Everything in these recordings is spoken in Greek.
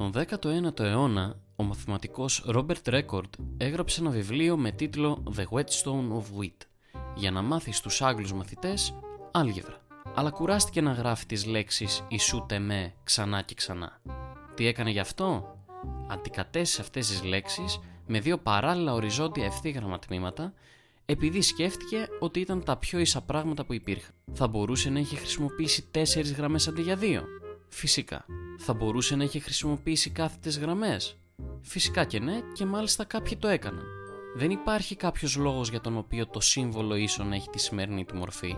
Τον 19ο αιώνα, ο μαθηματικός Robert Record έγραψε ένα βιβλίο με τίτλο The Whetstone of Wit για να μάθει στους Άγγλους μαθητές άλγευρα. Αλλά κουράστηκε να γράφει τις λέξεις «ισούτε με» ξανά και ξανά. Τι έκανε γι' αυτό; Αντικατέστησε αυτές τις λέξεις με δύο παράλληλα οριζόντια ευθύγραμμα τμήματα επειδή σκέφτηκε ότι ήταν τα πιο ίσα πράγματα που υπήρχαν. Θα μπορούσε να έχει χρησιμοποιήσει τέσσερις γραμμές αντί για δύο; Φυσικά. Θα μπορούσε να έχει χρησιμοποιήσει κάθετες γραμμές. Φυσικά και ναι και μάλιστα κάποιοι το έκαναν. Δεν υπάρχει κάποιος λόγος για τον οποίο το σύμβολο ίσον έχει τη σημερινή του μορφή.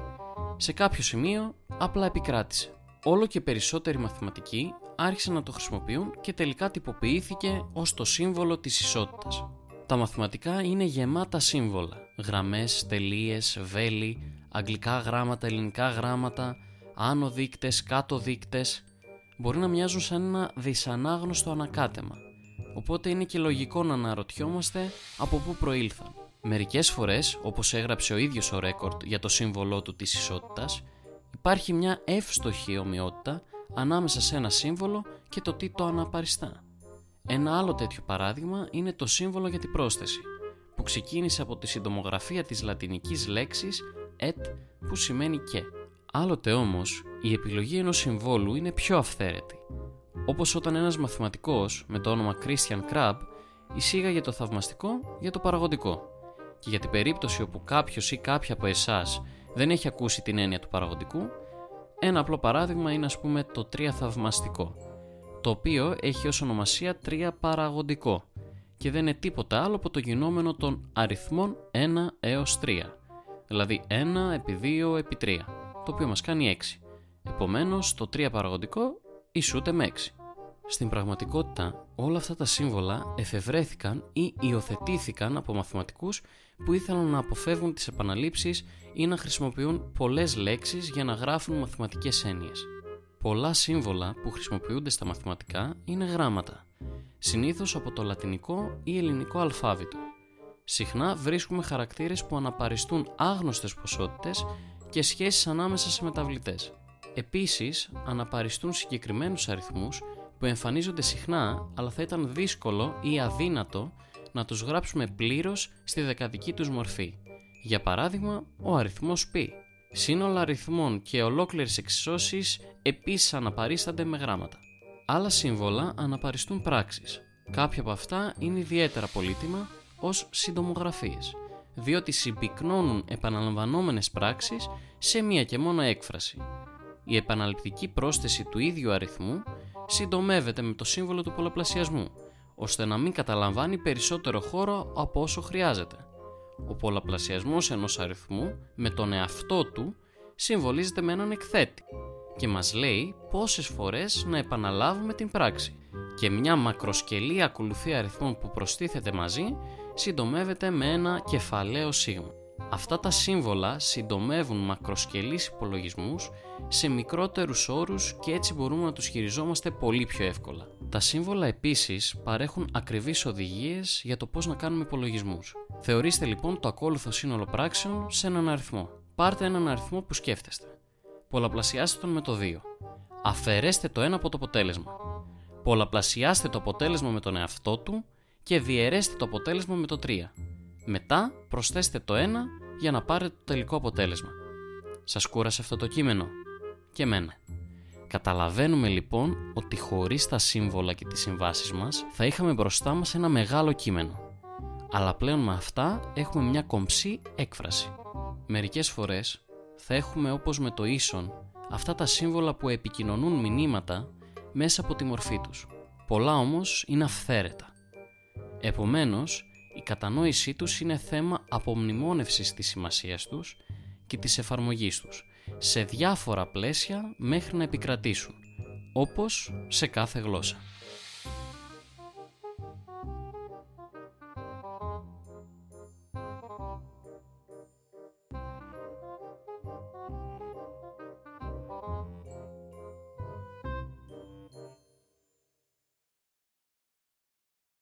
Σε κάποιο σημείο απλά επικράτησε. Όλο και περισσότεροι μαθηματικοί άρχισαν να το χρησιμοποιούν και τελικά τυποποιήθηκε ως το σύμβολο της ισότητας. Τα μαθηματικά είναι γεμάτα σύμβολα. Γραμμές, τελείες, βέλη, αγγλικά γράμματα, ελληνικά γράμματα, άνω δείκτες, κάτω δείκτες. Μπορεί να μοιάζουν σαν ένα δυσανάγνωστο ανακάτεμα. Οπότε είναι και λογικό να αναρωτιόμαστε από πού προήλθαν. Μερικές φορές, όπως έγραψε ο ίδιος ο Ρέκορντ για το σύμβολό του της ισότητας, υπάρχει μια εύστοχη ομοιότητα ανάμεσα σε ένα σύμβολο και το τι το αναπαριστά. Ένα άλλο τέτοιο παράδειγμα είναι το σύμβολο για την πρόσθεση, που ξεκίνησε από τη συντομογραφία της λατινικής λέξης et που σημαίνει και. Άλλοτε όμως, η επιλογή ενός συμβόλου είναι πιο αυθαίρετη, όπως όταν ένας μαθηματικός με το όνομα Christian Krab εισήγαγε το θαυμαστικό για το παραγωγικό. Και για την περίπτωση όπου κάποιος ή κάποια από εσάς δεν έχει ακούσει την έννοια του παραγωγικού, ένα απλό παράδειγμα είναι ας πούμε το τρία θαυμαστικό, το οποίο έχει ως ονομασία τρία παραγωγικό και δεν είναι τίποτα άλλο από το γινόμενο των αριθμών 1 έως 3, δηλαδή 1 επί 2 επί 3, το οποίο μας κάνει 6. Επομένως το 3 παραγωγικό ισούται με 6. Στην πραγματικότητα όλα αυτά τα σύμβολα εφευρέθηκαν ή υιοθετήθηκαν από μαθηματικούς που ήθελαν να αποφεύγουν τις επαναλήψεις ή να χρησιμοποιούν πολλές λέξεις για να γράφουν μαθηματικές έννοιες. Πολλά σύμβολα που χρησιμοποιούνται στα μαθηματικά είναι γράμματα, συνήθως από το λατινικό ή ελληνικό αλφάβητο. Συχνά βρίσκουμε χαρακτήρες που αναπαριστούν άγνωστες ποσότητες και σχέσεις ανάμεσα σε μεταβλητές. Επίσης, αναπαριστούν συγκεκριμένους αριθμούς που εμφανίζονται συχνά, αλλά θα ήταν δύσκολο ή αδύνατο να τους γράψουμε πλήρως στη δεκαδική τους μορφή. Για παράδειγμα, ο αριθμός π. Σύνολα αριθμών και ολόκληρες εξισώσεις επίσης αναπαρίστανται με γράμματα. Άλλα σύμβολα αναπαριστούν πράξεις. Κάποια από αυτά είναι ιδιαίτερα πολύτιμα ως συντομογραφίες, διότι συμπυκνώνουν επαναλαμβανόμενες πράξεις σε μία και μόνο έκφραση. Η επαναληπτική πρόσθεση του ίδιου αριθμού συντομεύεται με το σύμβολο του πολλαπλασιασμού, ώστε να μην καταλαμβάνει περισσότερο χώρο από όσο χρειάζεται. Ο πολλαπλασιασμός ενός αριθμού με τον εαυτό του συμβολίζεται με έναν εκθέτη και μας λέει πόσες φορές να επαναλάβουμε την πράξη και μια μακροσκελή ακολουθία αριθμών που προστίθεται μαζί συντομεύεται με ένα κεφαλαίο σίγμα. Αυτά τα σύμβολα συντομεύουν μακροσκελείς υπολογισμούς σε μικρότερους όρους και έτσι μπορούμε να τους χειριζόμαστε πολύ πιο εύκολα. Τα σύμβολα επίσης παρέχουν ακριβείς οδηγίες για το πώς να κάνουμε υπολογισμούς. Θεωρήστε λοιπόν το ακόλουθο σύνολο πράξεων σε έναν αριθμό. Πάρτε έναν αριθμό που σκέφτεστε. Πολλαπλασιάστε τον με το 2. Αφαιρέστε το ένα από το αποτέλεσμα. Πολλαπλασιάστε το αποτέλεσμα με τον εαυτό του και διαιρέστε το αποτέλεσμα με το 3. Μετά προσθέστε το 1 για να πάρετε το τελικό αποτέλεσμα. Σας κούρασε αυτό το κείμενο; Και εμένα. Καταλαβαίνουμε λοιπόν ότι χωρίς τα σύμβολα και τις συμβάσεις μας θα είχαμε μπροστά μας ένα μεγάλο κείμενο. Αλλά πλέον με αυτά έχουμε μια κομψή έκφραση. Μερικές φορές θα έχουμε όπως με το ίσον αυτά τα σύμβολα που επικοινωνούν μηνύματα μέσα από τη μορφή τους. Πολλά όμως είναι αυθαίρετα. Επομένως, η κατανόησή τους είναι θέμα απομνημόνευσης της σημασίας τους και της εφαρμογής τους σε διάφορα πλαίσια μέχρι να επικρατήσουν, όπως σε κάθε γλώσσα.